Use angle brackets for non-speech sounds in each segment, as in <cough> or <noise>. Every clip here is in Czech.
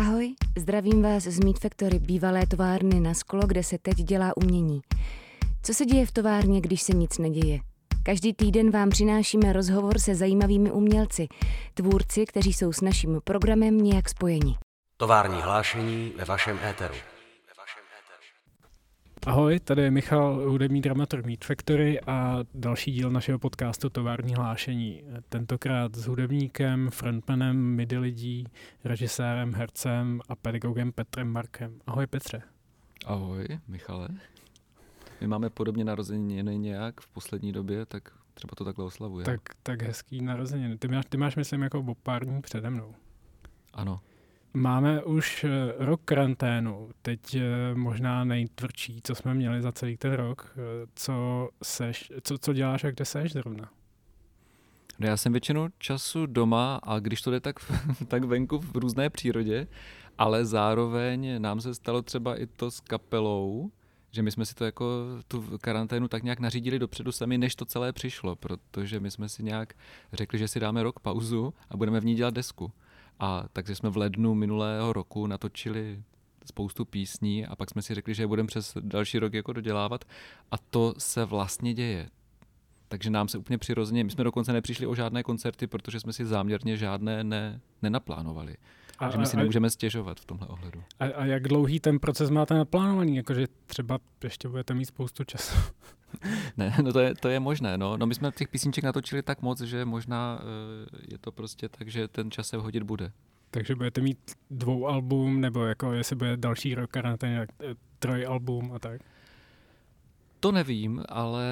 Ahoj, zdravím vás z Meat Factory, bývalé továrny na sklo, kde se teď dělá umění. Co se děje v továrně, když se nic neděje? Každý týden vám přinášíme rozhovor se zajímavými umělci, tvůrci, kteří jsou s naším programem nějak spojeni. Tovární hlášení ve vašem éteru. Ahoj, tady je Michal, hudební dramaturg Meat Factory a další díl našeho podcastu Tovární hlášení. Tentokrát s hudebníkem, frontmanem midi lidí, režisérem, hercem a pedagogem Petrem Markem. Ahoj Petře. Ahoj Michale. My máme podobně narozeniny nějak v poslední době, tak třeba to takhle oslavuje. Tak, tak hezký narozeniny. Ty máš, ty máš myslím, jako o pár dní přede mnou. Ano. Máme už eh, rok karanténu, teď eh, možná nejtvrdší, co jsme měli za celý ten rok. Eh, co, seš, co, co děláš a kde seš zrovna? No já jsem většinu času doma a když to jde tak, <laughs> tak venku v různé přírodě, ale zároveň nám se stalo třeba i to s kapelou, že my jsme si to jako tu karanténu tak nějak nařídili dopředu sami, než to celé přišlo, protože my jsme si nějak řekli, že si dáme rok pauzu a budeme v ní dělat desku. A takže jsme v lednu minulého roku natočili spoustu písní a pak jsme si řekli, že je budeme přes další rok jako dodělávat a to se vlastně děje. Takže nám se úplně přirozeně, my jsme dokonce nepřišli o žádné koncerty, protože jsme si záměrně žádné ne, nenaplánovali. A, že my si a, nemůžeme stěžovat v tomhle ohledu. A, a jak dlouhý ten proces máte naplánovaný? Jakože třeba ještě budete mít spoustu času. <laughs> ne, no to je, to je možné. No. no my jsme těch písniček natočili tak moc, že možná uh, je to prostě tak, že ten čas se hodit bude. Takže budete mít dvou album, nebo jako jestli bude další rok karantény, eh, troj album a tak? To nevím, ale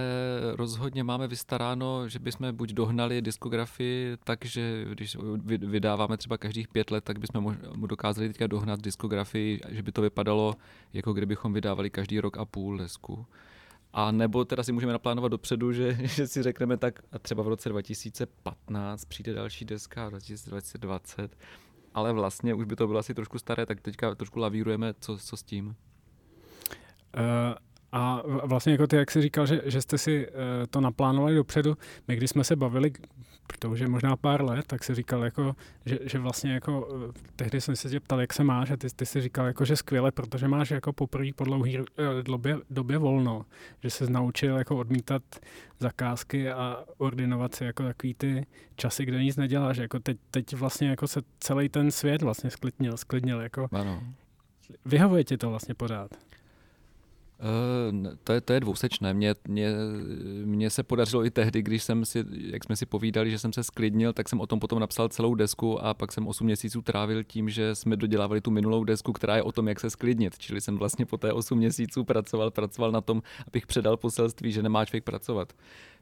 rozhodně máme vystaráno, že bychom buď dohnali diskografii, takže když vydáváme třeba každých pět let, tak bychom mu dokázali teďka dohnat diskografii, že by to vypadalo, jako kdybychom vydávali každý rok a půl desku. A nebo teda si můžeme naplánovat dopředu, že, <laughs> že si řekneme tak a třeba v roce 2015 přijde další deska, 2020, ale vlastně už by to bylo asi trošku staré, tak teďka trošku lavírujeme, co, co s tím. Uh, a vlastně jako ty, jak jsi říkal, že, že jste si uh, to naplánovali dopředu, my když jsme se bavili, protože možná pár let, tak si říkal, jako, že, že vlastně jako, uh, tehdy jsem se tě ptal, jak se máš a ty, ty si říkal, jako, že skvěle, protože máš jako poprvé po dlouhé uh, době, době volno, že se naučil jako odmítat zakázky a ordinovat si jako takový ty časy, kde nic neděláš. Jako teď, teď vlastně jako se celý ten svět vlastně sklidnil, sklidnil. Jako, ano. Vyhovuje ti to vlastně pořád? Uh, to, je, to je dvousečné. Mně, mně, mně se podařilo i tehdy, když jsem si, jak jsme si povídali, že jsem se sklidnil, tak jsem o tom potom napsal celou desku a pak jsem 8 měsíců trávil tím, že jsme dodělávali tu minulou desku, která je o tom, jak se sklidnit. Čili jsem vlastně po té 8 měsíců pracoval, pracoval na tom, abych předal poselství, že nemá člověk pracovat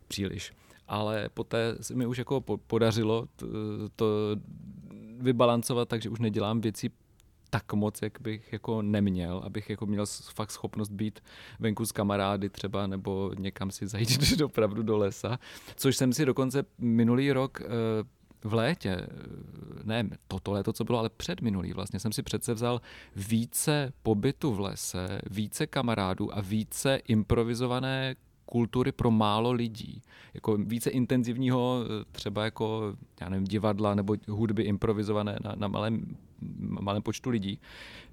příliš. Ale poté se mi už jako podařilo to vybalancovat, takže už nedělám věci tak moc, jak bych jako neměl, abych jako měl fakt schopnost být venku s kamarády třeba, nebo někam si zajít <laughs> opravdu do lesa, což jsem si dokonce minulý rok eh, v létě, eh, ne toto léto, co bylo, ale před minulý vlastně, jsem si přece vzal více pobytu v lese, více kamarádů a více improvizované kultury pro málo lidí. Jako více intenzivního eh, třeba jako, já nevím, divadla nebo hudby improvizované na, na malém, malém počtu lidí.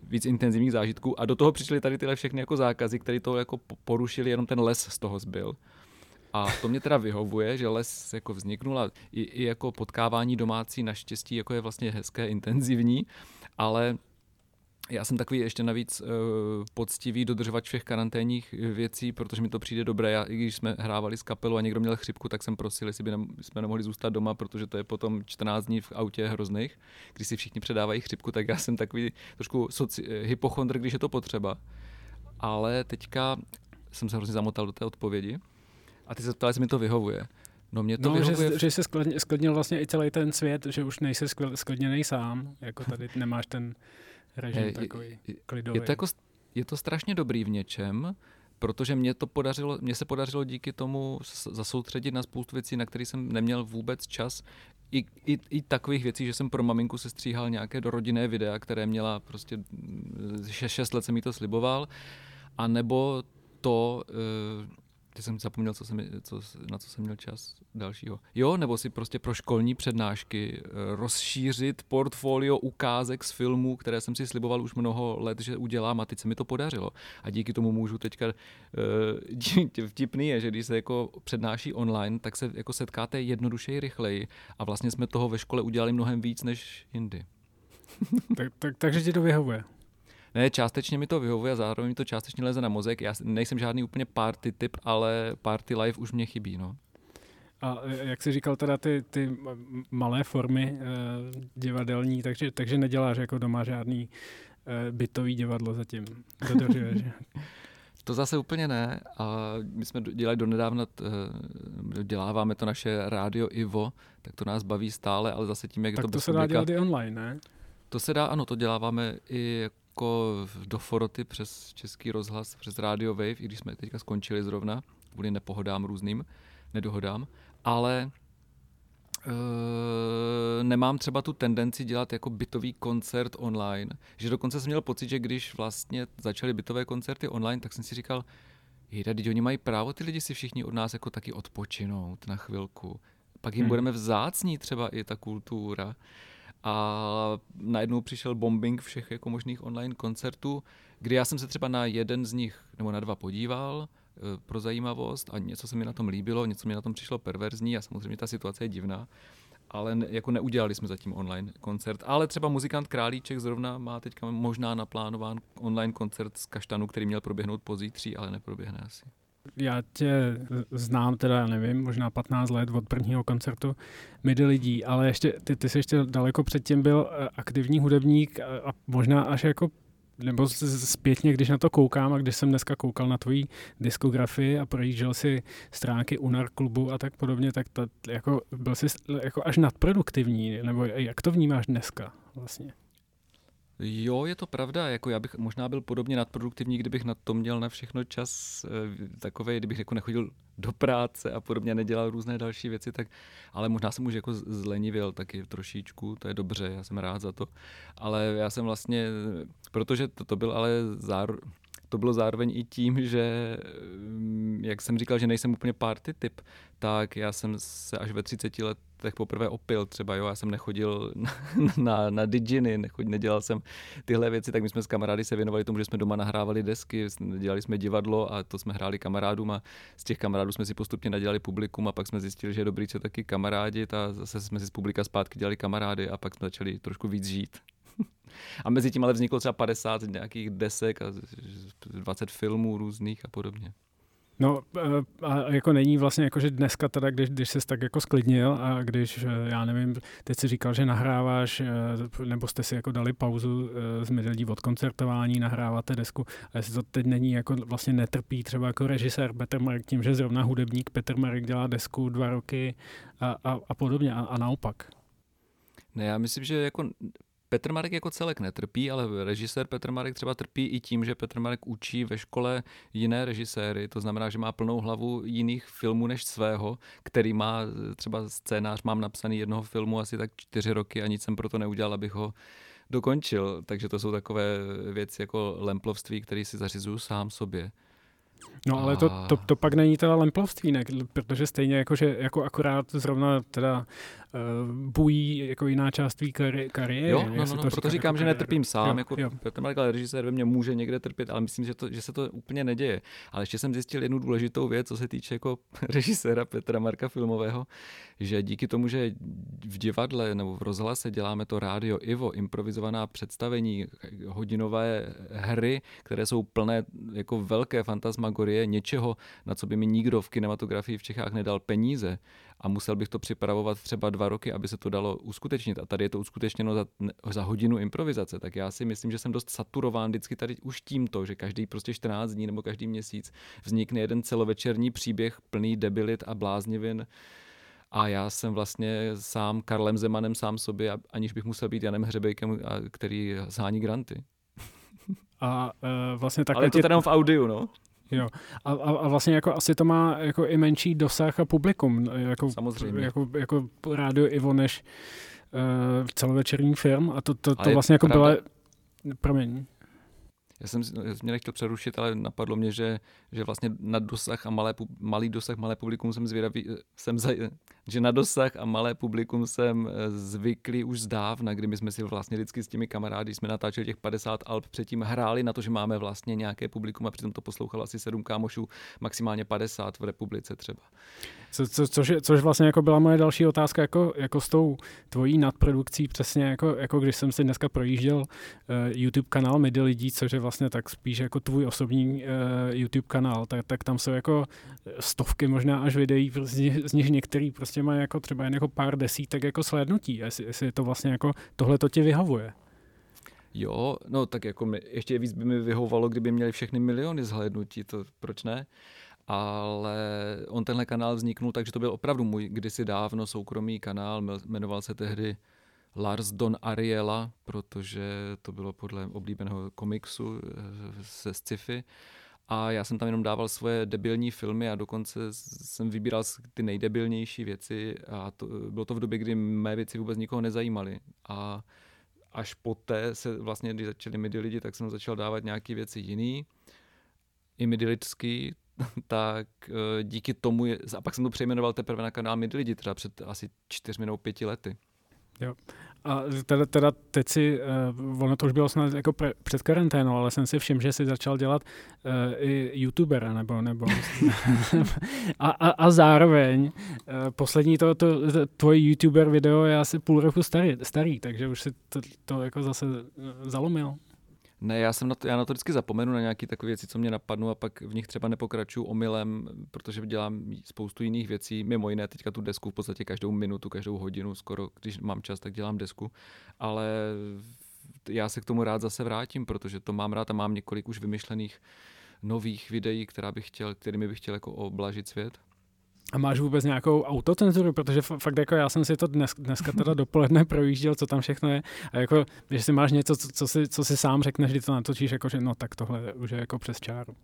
Víc intenzivních zážitků a do toho přišly tady tyhle všechny jako zákazy, které to jako porušili, jenom ten les z toho zbyl. A to mě teda vyhovuje, že les jako vzniknul a i, i jako potkávání domácí naštěstí jako je vlastně hezké, intenzivní, ale já jsem takový ještě navíc uh, poctivý dodržovat všech karanténních věcí, protože mi to přijde dobré. Já, i když jsme hrávali s kapelou a někdo měl chřipku, tak jsem prosil, jestli by ne, jsme nemohli zůstat doma, protože to je potom 14 dní v autě hrozných, když si všichni předávají chřipku, tak já jsem takový trošku soci, eh, hypochondr, když je to potřeba. Ale teďka jsem se hrozně zamotal do té odpovědi a ty se ptali, jestli mi to vyhovuje. No mě to no, vyhovuje... že, že jsi sklidnil vlastně i celý ten svět, že už nejsi sklidněný sám, jako tady nemáš ten režim je, takový klidový. Je to, jako, je to strašně dobrý v něčem, protože mě to podařilo, mě se podařilo díky tomu zasoustředit na spoustu věcí, na které jsem neměl vůbec čas. I, i, I takových věcí, že jsem pro maminku se stříhal nějaké dorodinné videa, které měla prostě 6 let jsem jí to sliboval, a nebo to, eh, Teď jsem zapomněl, co jsem, co, na co jsem měl čas dalšího. Jo, nebo si prostě pro školní přednášky eh, rozšířit portfolio ukázek z filmů, které jsem si sliboval už mnoho let, že udělám a teď se mi to podařilo. A díky tomu můžu teďka, <laughs> uh, vtipný je, že když se jako přednáší online, tak se jako setkáte jednodušeji, rychleji a vlastně jsme toho ve škole udělali mnohem víc než jindy. tak, tak, takže ti to vyhovuje. Ne, částečně mi to vyhovuje a zároveň mi to částečně leze na mozek. Já nejsem žádný úplně party typ, ale party life už mě chybí, no. A jak jsi říkal, teda ty, ty malé formy e, divadelní, takže, takže neděláš jako doma žádný e, bytový divadlo zatím. Dodržuješ. <laughs> To zase úplně ne. A my jsme dělali donedávna, eh, děláváme to naše rádio Ivo, tak to nás baví stále, ale zase tím, jak tak to to se dá dělat i online, ne? To se dá, ano, to děláváme i jako do Foroty přes Český rozhlas, přes Radio Wave, i když jsme teďka skončili zrovna, kvůli nepohodám různým, nedohodám, ale e, nemám třeba tu tendenci dělat jako bytový koncert online, že dokonce jsem měl pocit, že když vlastně začaly bytové koncerty online, tak jsem si říkal, jde, teď oni mají právo ty lidi si všichni od nás jako taky odpočinout na chvilku. Pak jim hmm. budeme vzácní třeba i ta kultura a najednou přišel bombing všech jako možných online koncertů, kdy já jsem se třeba na jeden z nich nebo na dva podíval e, pro zajímavost a něco se mi na tom líbilo, něco mi na tom přišlo perverzní a samozřejmě ta situace je divná, ale ne, jako neudělali jsme zatím online koncert. Ale třeba muzikant Králíček zrovna má teďka možná naplánován online koncert z Kaštanu, který měl proběhnout pozítří, ale neproběhne asi. Já tě znám teda, já nevím, možná 15 let od prvního koncertu Midi lidí, ale ještě, ty, ty jsi ještě daleko předtím byl eh, aktivní hudebník a možná až jako nebo zpětně, když na to koukám a když jsem dneska koukal na tvoji diskografii a projížděl si stránky Unar klubu a tak podobně, tak to, jako, byl jsi jako až nadproduktivní, nebo jak to vnímáš dneska vlastně? Jo, je to pravda. Jako já bych možná byl podobně nadproduktivní, kdybych na to měl na všechno čas e, takový, kdybych jako nechodil do práce a podobně, nedělal různé další věci, tak, ale možná jsem už jako zlenivil taky trošičku, to je dobře, já jsem rád za to. Ale já jsem vlastně, protože to, to byl ale zároveň, to bylo zároveň i tím, že, mm, jak jsem říkal, že nejsem úplně party typ, tak já jsem se až ve 30 letech poprvé opil třeba, jo, já jsem nechodil <laughs> na, na, na diginy, nechod, nedělal jsem tyhle věci, tak my jsme s kamarády se věnovali tomu, že jsme doma nahrávali desky, dělali jsme divadlo a to jsme hráli kamarádům a z těch kamarádů jsme si postupně nadělali publikum a pak jsme zjistili, že je dobrý se taky kamarádit a zase jsme si z publika zpátky dělali kamarády a pak jsme začali trošku víc žít. A mezi tím ale vzniklo třeba 50 nějakých desek a 20 filmů různých a podobně. No eh, a jako není vlastně jako, že dneska teda, když, když jsi tak jako sklidnil a když, eh, já nevím, teď si říkal, že nahráváš, eh, nebo jste si jako dali pauzu z medelí od koncertování, nahráváte desku, a jestli to teď není jako vlastně netrpí třeba jako režisér Petr Marek tím, že zrovna hudebník Petr Marek dělá desku dva roky a, a, a podobně a, a naopak. Ne, já myslím, že jako Petr Marek jako celek netrpí, ale režisér Petr Marek třeba trpí i tím, že Petr Marek učí ve škole jiné režiséry, to znamená, že má plnou hlavu jiných filmů než svého, který má třeba scénář, mám napsaný jednoho filmu asi tak čtyři roky a nic jsem proto neudělal, abych ho dokončil. Takže to jsou takové věci jako lemplovství, které si zařizuju sám sobě. No ale to, to, to pak není teda lemplovství, ne? protože stejně jako, že jako akorát zrovna teda uh, bují jako jiná část tvý kari- kariéry. Jo, no, no, no, proto říkám, jako že netrpím sám, jo, jako jo. Petr Marek, režisér ve mně může někde trpět, ale myslím, že, to, že se to úplně neděje. Ale ještě jsem zjistil jednu důležitou věc, co se týče jako <laughs> režiséra Petra Marka filmového, že díky tomu, že v divadle nebo v rozhlase děláme to rádio Ivo, improvizovaná představení, hodinové hry, které jsou plné jako velké fantasmagorie něčeho, na co by mi nikdo v kinematografii v Čechách nedal peníze a musel bych to připravovat třeba dva roky, aby se to dalo uskutečnit. A tady je to uskutečněno za, za hodinu improvizace. Tak já si myslím, že jsem dost saturován vždycky tady už tímto, že každý prostě 14 dní nebo každý měsíc vznikne jeden celovečerní příběh plný debilit a bláznivin. A já jsem vlastně sám Karlem Zemanem sám sobě, aniž bych musel být Janem Hřebejkem, který zhání granty. A uh, vlastně takhle... Ale je to teda v audiu, no. Jo. A, a, a vlastně jako asi to má jako i menší dosah a publikum. Jako, Samozřejmě. Jako, jako rádio Ivo než uh, celovečerní film a to, to, to vlastně jako byla... Promiň. Já jsem mě nechtěl přerušit, ale napadlo mě, že, že vlastně na dosah a malé, malý dosah, malé publikum jsem zvědavý, jsem za, že na dosah a malé publikum jsem eh, zvyklý už zdávna, kdy my jsme si vlastně vždycky s těmi kamarády, jsme natáčeli těch 50 alb, předtím hráli na to, že máme vlastně nějaké publikum a přitom to poslouchalo asi 7 kámošů, maximálně 50 v republice třeba. Co, co, což, což vlastně jako byla moje další otázka, jako, jako s tou tvojí nadprodukcí, přesně jako, jako když jsem si dneska projížděl uh, YouTube kanál Midi lidí, což je vlastně tak spíš jako tvůj osobní uh, YouTube kanál, tak, tak tam jsou jako stovky možná až videí, prostě, z nich některý prostě mají jako třeba jen jako pár desítek jako slednutí, jestli, jestli to vlastně jako tohle to ti vyhovuje. Jo, no tak jako mi, ještě víc by mi vyhovovalo, kdyby měli všechny miliony zhlédnutí, to proč ne? Ale on tenhle kanál vzniknul, takže to byl opravdu můj kdysi dávno soukromý kanál, jmenoval se tehdy Lars Don Ariela, protože to bylo podle oblíbeného komiksu eh, se sci-fi. A já jsem tam jenom dával svoje debilní filmy a dokonce jsem vybíral ty nejdebilnější věci a to, bylo to v době, kdy mé věci vůbec nikoho nezajímaly. A až poté se vlastně, když začali midi lidi, tak jsem začal dávat nějaké věci jiný, i midi lidský, <laughs> tak eh, díky tomu, je, a pak jsem to přejmenoval teprve na kanál Midi lidi, třeba před asi čtyřmi nebo pěti lety. Jo. A teda, teda teď si, uh, ono to už bylo snad jako pre, před karanténou, ale jsem si všiml, že jsi začal dělat uh, i youtubera, nebo, nebo <laughs> a, a, a zároveň uh, poslední to, to, to, tvoje youtuber video je asi půl roku starý, starý takže už si to, to jako zase zalomil. Ne, já jsem na to, já na to vždycky zapomenu na nějaké takové věci, co mě napadnou a pak v nich třeba nepokračuju omylem, protože dělám spoustu jiných věcí, mimo jiné teďka tu desku v podstatě každou minutu, každou hodinu, skoro když mám čas, tak dělám desku, ale já se k tomu rád zase vrátím, protože to mám rád a mám několik už vymyšlených nových videí, která bych chtěl, kterými bych chtěl jako oblažit svět. A máš vůbec nějakou autocenzuru, protože fakt jako já jsem si to dnes, dneska teda <laughs> dopoledne projížděl, co tam všechno je. A jako, když si máš něco, co, co, si, co si sám řekneš, když to natočíš, jako, že no tak tohle už je jako přes čáru.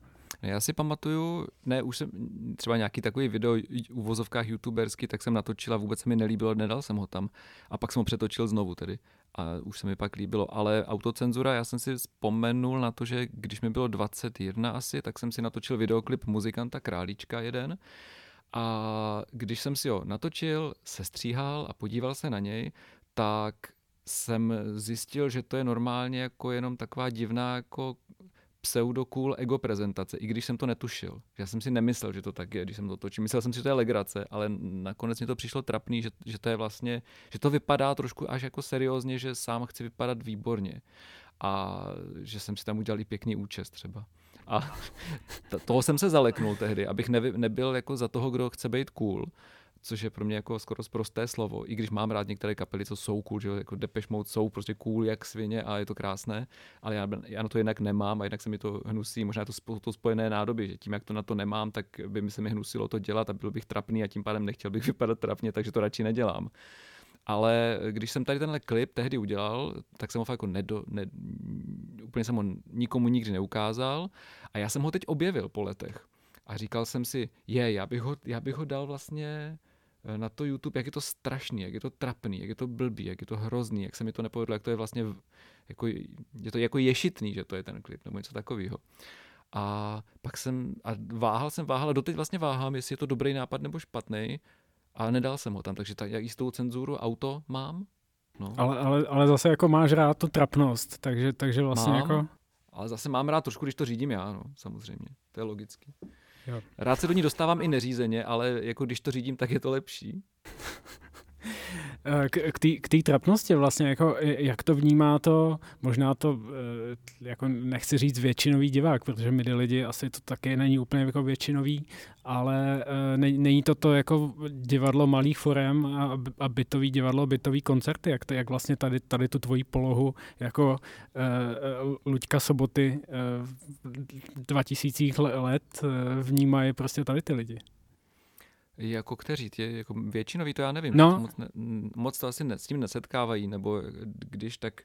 Já si pamatuju, ne, už jsem třeba nějaký takový video u vozovkách youtubersky, tak jsem natočil a vůbec se mi nelíbilo, nedal jsem ho tam. A pak jsem ho přetočil znovu tedy. A už se mi pak líbilo. Ale autocenzura, já jsem si vzpomenul na to, že když mi bylo 21 asi, tak jsem si natočil videoklip muzikanta Králíčka jeden a když jsem si ho natočil, sestříhal a podíval se na něj, tak jsem zjistil, že to je normálně jako jenom taková divná jako pseudo-cool ego prezentace, i když jsem to netušil. Já jsem si nemyslel, že to tak je, když jsem to točil. Myslel jsem si, že to je legrace, ale nakonec mi to přišlo trapný, že, že to je vlastně, že to vypadá trošku až jako seriózně, že sám chci vypadat výborně. A že jsem si tam udělal i pěkný účest třeba. A toho jsem se zaleknul tehdy, abych nevy, nebyl jako za toho, kdo chce být cool což je pro mě jako skoro prosté slovo, i když mám rád některé kapely, co jsou cool, že jako Depeche Mode jsou prostě cool jak svině a je to krásné, ale já, já na to jinak nemám a jinak se mi to hnusí, možná to, to spojené nádoby, že tím, jak to na to nemám, tak by mi se mi hnusilo to dělat a byl bych trapný a tím pádem nechtěl bych <laughs> vypadat trapně, takže to radši nedělám. Ale když jsem tady tenhle klip tehdy udělal, tak jsem ho fakt jako nedo, ne, úplně jsem ho nikomu nikdy neukázal a já jsem ho teď objevil po letech. A říkal jsem si, je, já bych ho, já bych ho dal vlastně eh, na to YouTube, jak je to strašný, jak je to trapný, jak je to blbý, jak je to hrozný, jak se mi to nepovedlo, jak to je vlastně, jako, je to jako ješitný, že to je ten klip, nebo něco takového. A pak jsem, a váhal jsem, váhal a doteď vlastně váhám, jestli je to dobrý nápad nebo špatný, ale nedal jsem ho tam, takže tak, jak jistou cenzuru auto mám. No. Ale, ale, ale zase jako máš rád tu trapnost, takže, takže vlastně mám, jako... Ale zase mám rád trošku, když to řídím já, no, samozřejmě. To je logický. Jo. Rád se do ní dostávám i neřízeně, ale jako když to řídím, tak je to lepší. Eh, k té trapnosti vlastně, jako, jak to vnímá to, možná to, eh, jako nechci říct většinový divák, protože my lidi asi to taky není úplně jako většinový, ale eh, ne, není to to jako divadlo malých forem a, a bytový divadlo, bytový koncerty, jak, to, jak vlastně tady, tady tu tvoji polohu jako uh, Luďka Soboty uh, 2000 let uh, vnímají prostě tady ty lidi. Jako kteří? Tě, jako většinový to já nevím. No. Moc, ne, moc to asi ne, s tím nesetkávají, nebo když tak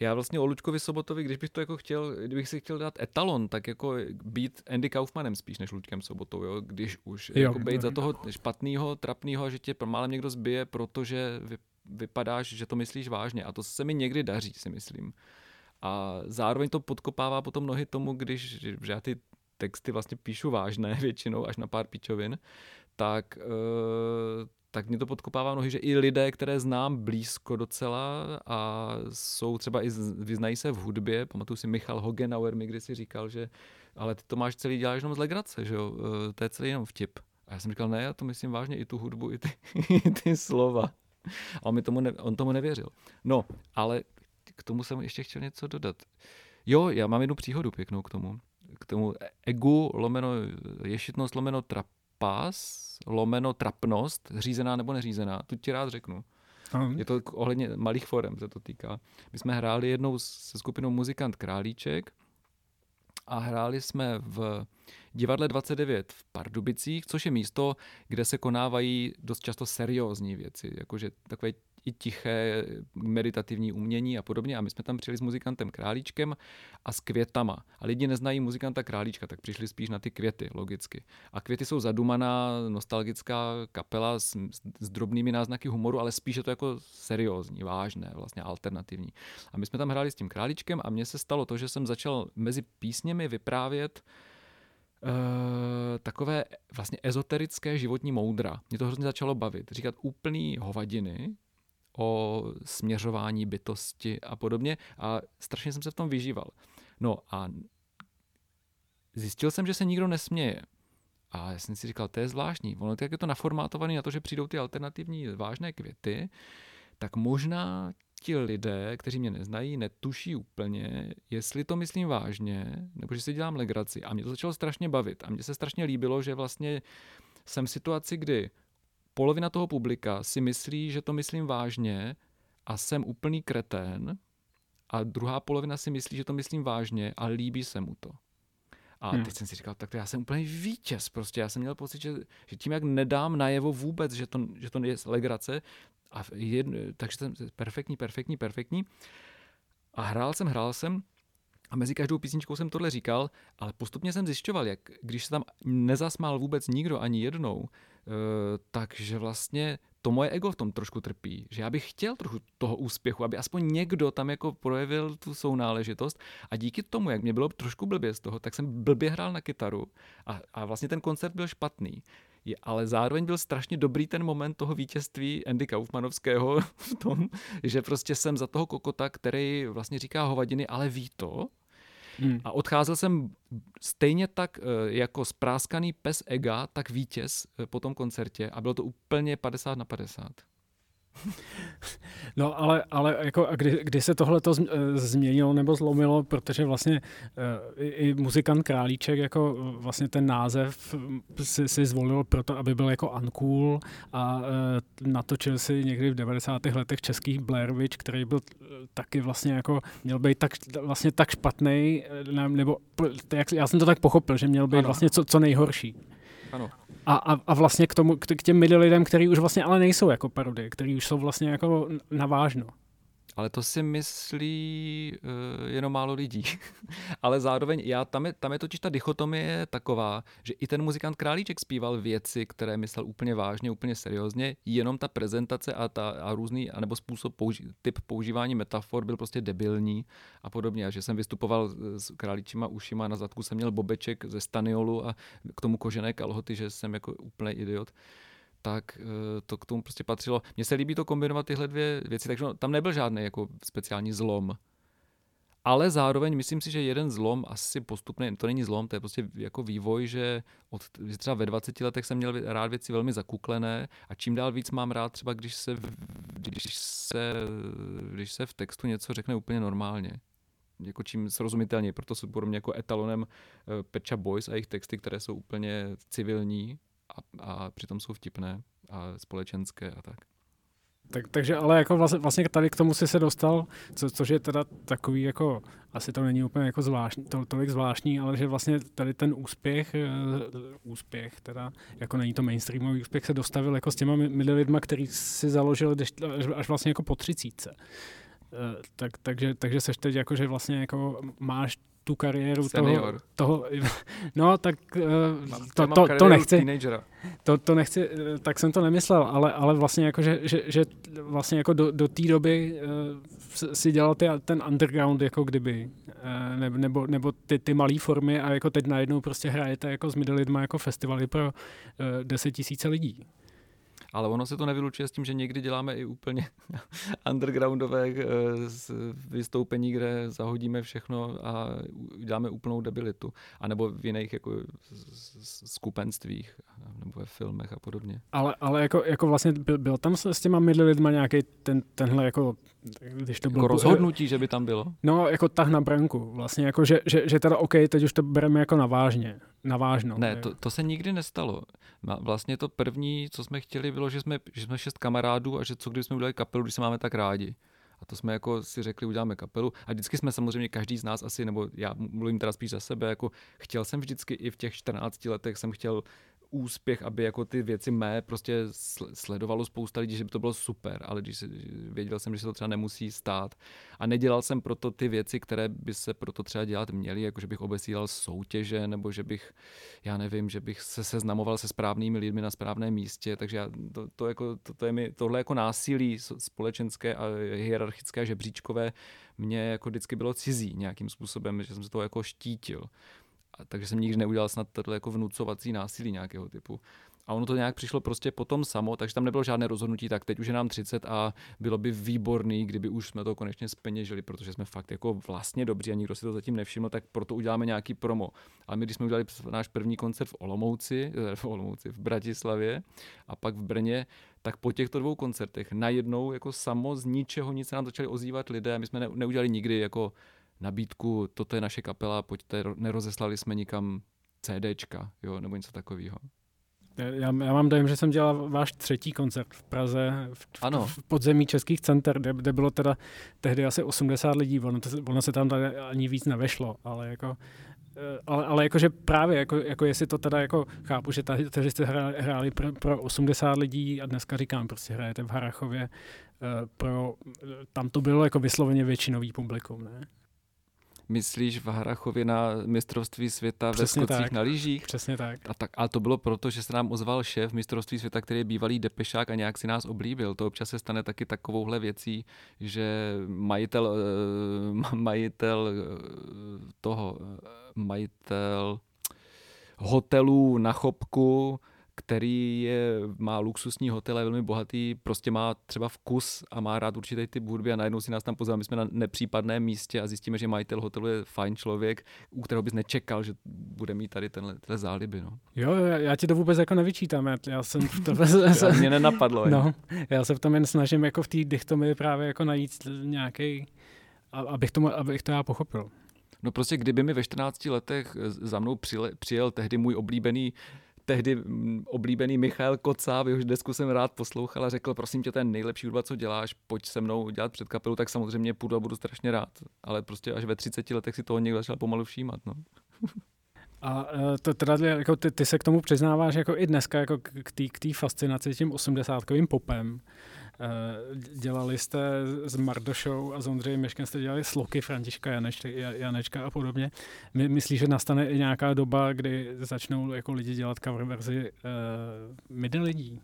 já vlastně o Luďkovi Sobotovi, když bych to jako chtěl, kdybych si chtěl dát etalon, tak jako být Andy Kaufmanem spíš než Luďkem Sobotou, jo? když už jo, jako být za toho špatného, trapného, že tě málem někdo zbije, protože vy, vypadáš, že to myslíš vážně a to se mi někdy daří, si myslím. A zároveň to podkopává potom nohy tomu, když že já ty texty vlastně píšu vážné <laughs> většinou, až na pár pičovin, tak, uh, tak mě to podkopává nohy, že i lidé, které znám blízko docela a jsou třeba i vyznají se v hudbě, pamatuju si Michal Hogenauer mi kdysi říkal, že ale ty to máš celý děláš jenom z legrace, že jo, uh, to je celý jenom vtip. A já jsem říkal, ne, já to myslím vážně i tu hudbu, i ty, <laughs> i ty slova. A on, mi tomu ne, on tomu nevěřil. No, ale k tomu jsem ještě chtěl něco dodat. Jo, já mám jednu příhodu pěknou k tomu. K tomu egu, lomeno ješitnost, lomeno trapas, lomeno trapnost, řízená nebo neřízená. Tu ti rád řeknu. Je to ohledně malých forem se to týká. My jsme hráli jednou se skupinou Muzikant Králíček a hráli jsme v divadle 29 v Pardubicích, což je místo, kde se konávají dost často seriózní věci, jakože takové i tiché meditativní umění a podobně. A my jsme tam přijeli s muzikantem Králíčkem a s květama. A lidi neznají muzikanta Králíčka, tak přišli spíš na ty květy, logicky. A květy jsou zadumaná, nostalgická kapela s, s drobnými náznaky humoru, ale spíše to jako seriózní, vážné, vlastně alternativní. A my jsme tam hráli s tím Králíčkem a mně se stalo to, že jsem začal mezi písněmi vyprávět Uh, takové vlastně ezoterické životní moudra. Mě to hrozně začalo bavit. Říkat úplný hovadiny, o směřování bytosti a podobně a strašně jsem se v tom vyžíval. No a zjistil jsem, že se nikdo nesměje. A já jsem si říkal, to je zvláštní. Ono jak je to naformátované na to, že přijdou ty alternativní vážné květy, tak možná ti lidé, kteří mě neznají, netuší úplně, jestli to myslím vážně, nebo že si dělám legraci. A mě to začalo strašně bavit. A mně se strašně líbilo, že vlastně jsem v situaci, kdy polovina toho publika si myslí, že to myslím vážně a jsem úplný kretén a druhá polovina si myslí, že to myslím vážně a líbí se mu to. A hmm. teď jsem si říkal, tak to já jsem úplný vítěz prostě. Já jsem měl pocit, že, že tím, jak nedám najevo vůbec, že to, že to je legrace, a jedno, takže jsem perfektní, perfektní, perfektní. A hrál jsem, hrál jsem a mezi každou písničkou jsem tohle říkal, ale postupně jsem zjišťoval, jak když se tam nezasmál vůbec nikdo ani jednou, takže vlastně to moje ego v tom trošku trpí, že já bych chtěl trochu toho úspěchu, aby aspoň někdo tam jako projevil tu sounáležitost a díky tomu, jak mě bylo trošku blbě z toho, tak jsem blbě hrál na kytaru a, a vlastně ten koncert byl špatný. Je, ale zároveň byl strašně dobrý ten moment toho vítězství Andy Kaufmanovského <laughs> v tom, že prostě jsem za toho kokota, který vlastně říká hovadiny, ale ví to, Hmm. A odcházel jsem stejně tak eh, jako spráskaný pes Ega, tak vítěz eh, po tom koncertě a bylo to úplně 50 na 50. No ale, ale jako, a kdy, kdy se tohle to eh, změnilo nebo zlomilo, protože vlastně uh, i, i muzikant Králíček jako vlastně ten název si, si zvolil proto, aby byl jako uncool a natočil si někdy v 90. letech český Blair Witch, který byl taky vlastně jako, měl být tak, vlastně tak špatný, nebo jak, já jsem to tak pochopil, že měl být ano. vlastně co, co nejhorší. Ano. A, a, a vlastně k, tomu, k, těm midi lidem, kteří už vlastně ale nejsou jako parodie, kteří už jsou vlastně jako navážno. Ale to si myslí uh, jenom málo lidí. <laughs> Ale zároveň já, tam, je, tam je totiž ta dichotomie taková, že i ten muzikant Králíček zpíval věci, které myslel úplně vážně, úplně seriózně, jenom ta prezentace a, ta, a různý, anebo způsob, použi, typ používání metafor byl prostě debilní a podobně. A že jsem vystupoval s králíčíma ušima, na zadku jsem měl bobeček ze staniolu a k tomu kožené kalhoty, že jsem jako úplný idiot tak eh, to k tomu prostě patřilo. Mně se líbí to kombinovat tyhle dvě věci, takže no, tam nebyl žádný jako speciální zlom. Ale zároveň myslím si, že jeden zlom asi postupně, to není zlom, to je prostě jako vývoj, že od, třeba ve 20 letech jsem měl rád věci velmi zakuklené a čím dál víc mám rád třeba, když se, když se, když se v textu něco řekne úplně normálně jako čím srozumitelně, proto jsou pro mě jako etalonem eh, Pecha Boys a jejich texty, které jsou úplně civilní a, a přitom jsou vtipné a společenské a tak. Tak, takže ale jako vlastně, vlastně tady k tomu si se dostal, co, což je teda takový jako, asi to není úplně jako zvláštní, to, tolik zvláštní, ale že vlastně tady ten úspěch, uh, úspěch teda, jako není to mainstreamový úspěch, se dostavil jako s těma mili lidma, který si založili až, vlastně jako po třicítce. tak, takže, takže seš teď jako, že vlastně jako máš tu kariéru Senior. toho, toho, no tak uh, to, to, to nechci, to, to nechci, tak jsem to nemyslel, ale, ale vlastně jako, že, že, že vlastně jako do, do té doby uh, si dělal ty, ten underground jako kdyby, uh, nebo, nebo ty, ty malé formy a jako teď najednou prostě hrajete jako s lidma jako festivaly pro uh, 10 tisíce lidí. Ale ono se to nevylučuje s tím, že někdy děláme i úplně undergroundové eh, vystoupení, kde zahodíme všechno a děláme úplnou debilitu. A nebo v jiných jako skupenstvích nebo ve filmech a podobně. Ale, ale jako, jako vlastně byl, byl tam s těma mydli lidma nějaký ten, tenhle jako když to bylo... Jako rozhodnutí, že by tam bylo? No, jako tah na branku. Vlastně jako, že, že, že teda OK, teď už to bereme jako navážně. Navážno. Ne, to, to se nikdy nestalo. Vlastně to první, co jsme chtěli, bylo, že jsme, že jsme šest kamarádů a že co když jsme udělali kapelu, když se máme tak rádi. A to jsme jako si řekli, uděláme kapelu. A vždycky jsme samozřejmě každý z nás asi, nebo já mluvím teda spíš za sebe, jako chtěl jsem vždycky i v těch 14 letech jsem chtěl úspěch, aby jako ty věci mé prostě sledovalo spousta lidí, že by to bylo super, ale když věděl jsem, že se to třeba nemusí stát. A nedělal jsem proto ty věci, které by se proto třeba dělat měly, jako že bych obesílal soutěže, nebo že bych, já nevím, že bych se seznamoval se správnými lidmi na správném místě, takže já, to, to, jako, to, to je mi, tohle jako násilí společenské a hierarchické žebříčkové mě jako vždycky bylo cizí nějakým způsobem, že jsem se toho jako štítil takže jsem nikdy neudělal snad tohle jako vnucovací násilí nějakého typu. A ono to nějak přišlo prostě potom samo, takže tam nebylo žádné rozhodnutí, tak teď už je nám 30 a bylo by výborný, kdyby už jsme to konečně speněžili, protože jsme fakt jako vlastně dobří a nikdo si to zatím nevšiml, tak proto uděláme nějaký promo. Ale my, když jsme udělali náš první koncert v Olomouci, eh, v Olomouci, v Bratislavě a pak v Brně, tak po těchto dvou koncertech najednou jako samo z ničeho nic se nám začali ozývat lidé. My jsme ne, neudělali nikdy jako nabídku, toto je naše kapela, pojďte, nerozeslali jsme nikam CDčka, jo, nebo něco takového. Já, já mám dojem, že jsem dělal váš třetí koncert v Praze, v, ano. v podzemí českých center, kde, kde bylo teda tehdy asi 80 lidí, ono, to, ono se tam tady ani víc nevešlo, ale jako eh, ale, ale jakože právě, jako, jako jestli to teda jako chápu, že tady, tady jste hráli, hráli pro, pro 80 lidí a dneska říkám, prostě hrajete v Harachově, eh, pro, tam to bylo jako vysloveně většinový publikum, ne? Myslíš v Harachově na mistrovství světa Přesně ve skocích tak. na lyžích? Přesně tak. A, tak. a to bylo proto, že se nám ozval šéf mistrovství světa, který je bývalý depešák a nějak si nás oblíbil. To občas se stane taky takovouhle věcí, že majitel, eh, <laughs> majitel eh, toho, eh, majitel hotelů na Chopku který je, má luxusní hotel, je velmi bohatý, prostě má třeba vkus a má rád určitý typ hudby a najednou si nás tam pozval. My jsme na nepřípadném místě a zjistíme, že majitel hotelu je fajn člověk, u kterého bys nečekal, že bude mít tady tenhle, tenhle záliby. No. Jo, já ti to vůbec jako nevyčítám. Já, já jsem <laughs> to, já mě nenapadlo. No, já se v tom jen snažím jako v té dichtomii právě jako najít nějaký, abych, to, abych to já pochopil. No prostě kdyby mi ve 14 letech za mnou přijel, přijel tehdy můj oblíbený tehdy mm, oblíbený Michal Koca, jehož desku jsem rád poslouchal a řekl, prosím tě, ten nejlepší hudba, co děláš, pojď se mnou dělat před kapelu, tak samozřejmě půjdu a budu strašně rád. Ale prostě až ve 30 letech si toho někdo začal pomalu všímat. No. <laughs> A e, to teda, jako ty, ty, se k tomu přiznáváš jako i dneska jako k té fascinaci tím osmdesátkovým popem. Eh, dělali jste s Mardošou a s Ondřejem Meškem jste dělali sloky Františka Janečka, Janečka a podobně. My, myslíš, že nastane i nějaká doba, kdy začnou jako lidi dělat cover verzi uh, midi lidí?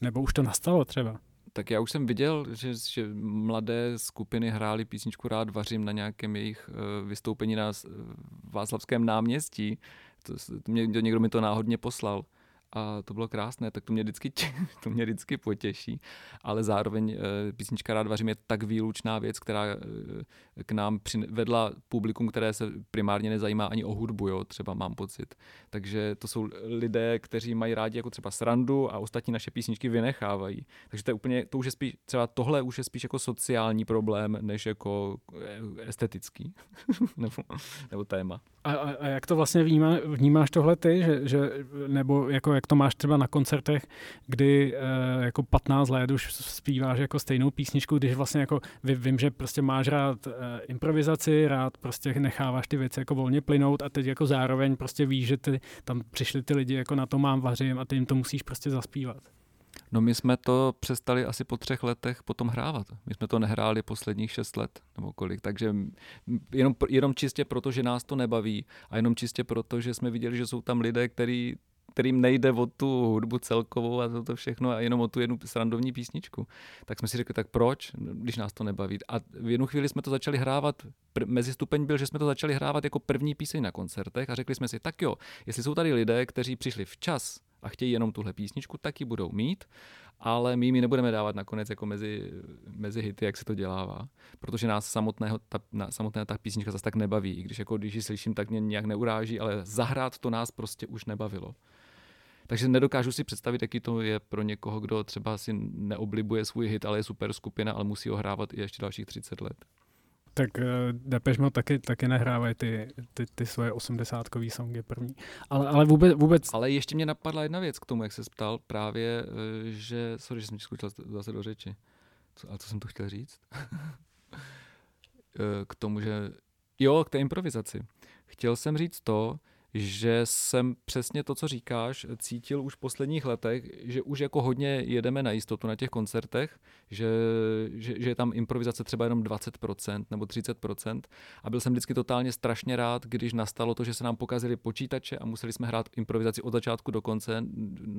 Nebo už to nastalo třeba? Tak já už jsem viděl, že, že mladé skupiny hrály písničku Rád vařím na nějakém jejich uh, vystoupení na Václavském náměstí. To, to mě, někdo mi to náhodně poslal a to bylo krásné, tak to mě vždycky, <laughs> to mě vždycky potěší, ale zároveň e, písnička Rád vařím je tak výlučná věc, která e, k nám vedla publikum, které se primárně nezajímá ani o hudbu, jo, třeba mám pocit. Takže to jsou lidé, kteří mají rádi jako třeba srandu a ostatní naše písničky vynechávají. Takže to je úplně, to už je spíš, třeba tohle už je spíš jako sociální problém, než jako eh, estetický <laughs> nebo, nebo téma. A, a, a jak to vlastně vnímá, vnímáš tohle ty, že, že, nebo jako jak to máš třeba na koncertech, kdy e, jako 15 let už zpíváš jako stejnou písničku, když vlastně jako vím, že prostě máš rád e, improvizaci, rád prostě necháváš ty věci jako volně plynout a teď jako zároveň prostě víš, že ty, tam přišli ty lidi jako na to mám vařím a ty jim to musíš prostě zaspívat. No my jsme to přestali asi po třech letech potom hrávat. My jsme to nehráli posledních šest let nebo kolik, takže jenom, jenom čistě proto, že nás to nebaví a jenom čistě proto, že jsme viděli, že jsou tam lidé, který, kterým nejde o tu hudbu celkovou a to, to všechno a jenom o tu jednu srandovní písničku. Tak jsme si řekli, tak proč, když nás to nebaví. A v jednu chvíli jsme to začali hrávat, pr- mezi stupeň byl, že jsme to začali hrávat jako první píseň na koncertech a řekli jsme si, tak jo, jestli jsou tady lidé, kteří přišli včas a chtějí jenom tuhle písničku, tak ji budou mít, ale my ji nebudeme dávat nakonec jako mezi, mezi hity, jak se to dělává, protože nás samotného, ta, na, samotná ta písnička zase tak nebaví, i když, jako, když ji slyším, tak mě nějak neuráží, ale zahrát to nás prostě už nebavilo. Takže nedokážu si představit, jaký to je pro někoho, kdo třeba si neoblibuje svůj hit, ale je super skupina, ale musí ho hrávat i ještě dalších 30 let. Tak uh, Depeche Mode taky, taky nehrávají ty, ty, ty svoje osmdesátkový songy první. Ale, ale vůbec, vůbec... Ale ještě mě napadla jedna věc k tomu, jak se ptal, právě, eh, že... Sorry, že jsem ti skočil zase do řeči. Co, a co jsem to chtěl říct? <laughs> Eh, k tomu, že... Jo, k té improvizaci. Chtěl jsem říct to, že jsem přesně to, co říkáš, cítil už v posledních letech, že už jako hodně jedeme na jistotu na těch koncertech, že, že, že je tam improvizace třeba jenom 20% nebo 30% a byl jsem vždycky totálně strašně rád, když nastalo to, že se nám pokazily počítače a museli jsme hrát improvizaci od začátku do konce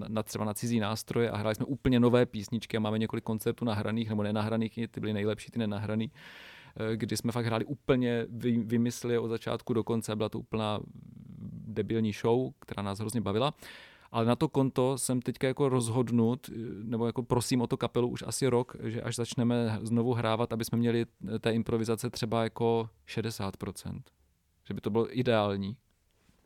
na, třeba na cizí nástroje a hráli jsme úplně nové písničky a máme několik koncertů nahraných nebo nenahraných, ty byly nejlepší, ty nenahraný kdy jsme fakt hráli úplně, vymysleli od začátku do konce, byla to úplná debilní show, která nás hrozně bavila. Ale na to konto jsem teďka jako rozhodnut, nebo jako prosím o to kapelu už asi rok, že až začneme znovu hrávat, aby jsme měli té improvizace třeba jako 60%. Že by to bylo ideální.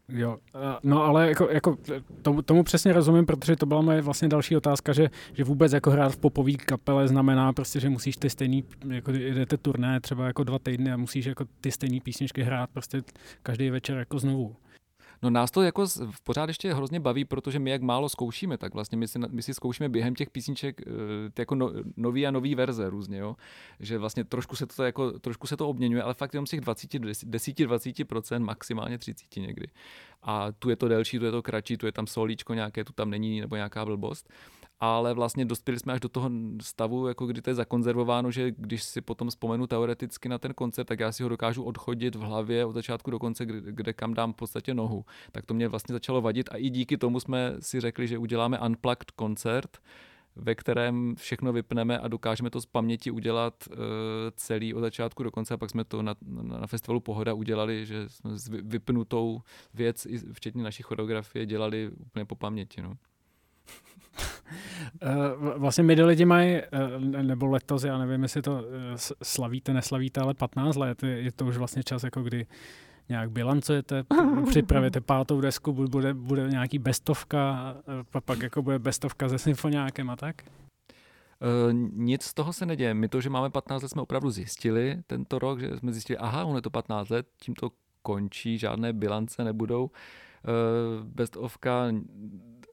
Jo, no ale jako, jako tomu, tomu přesně rozumím, protože to byla moje vlastně další otázka, že, že vůbec jako hrát v popový kapele znamená prostě, že musíš ty stejný, jako jdete turné třeba jako dva týdny a musíš jako ty stejné písničky hrát prostě každý večer jako znovu. No nás to jako pořád ještě hrozně baví, protože my jak málo zkoušíme, tak vlastně my si, my si zkoušíme během těch písniček eh, jako no, nový a nový verze různě, jo? že vlastně trošku se to jako, trošku se to obměňuje, ale fakt jenom z těch 20, 10-20%, maximálně 30 někdy. A tu je to delší, tu je to kratší, tu je tam solíčko nějaké, tu tam není, nebo nějaká blbost ale vlastně dospěli jsme až do toho stavu, jako kdy to je zakonzervováno, že když si potom vzpomenu teoreticky na ten koncert, tak já si ho dokážu odchodit v hlavě od začátku do konce, kde, kde kam dám v podstatě nohu. Tak to mě vlastně začalo vadit a i díky tomu jsme si řekli, že uděláme unplugged koncert, ve kterém všechno vypneme a dokážeme to z paměti udělat uh, celý od začátku do konce. A pak jsme to na, na, na festivalu Pohoda udělali, že jsme s vypnutou věc, včetně naší choreografie, dělali úplně po paměti. No. Eh, vlastně my lidi mají, eh, nebo letos, já nevím, jestli to eh, slavíte, neslavíte, ale 15 let, je to už vlastně čas, jako kdy nějak bilancujete, <laughs> připravíte pátou desku, bude, bude nějaký bestovka, pak jako bude bestovka se symfoniákem a tak? Uh, nic z toho se neděje. My to, že máme 15 let, jsme opravdu zjistili tento rok, že jsme zjistili, aha, on je to 15 let, tím to končí, žádné bilance nebudou. Uh, bestovka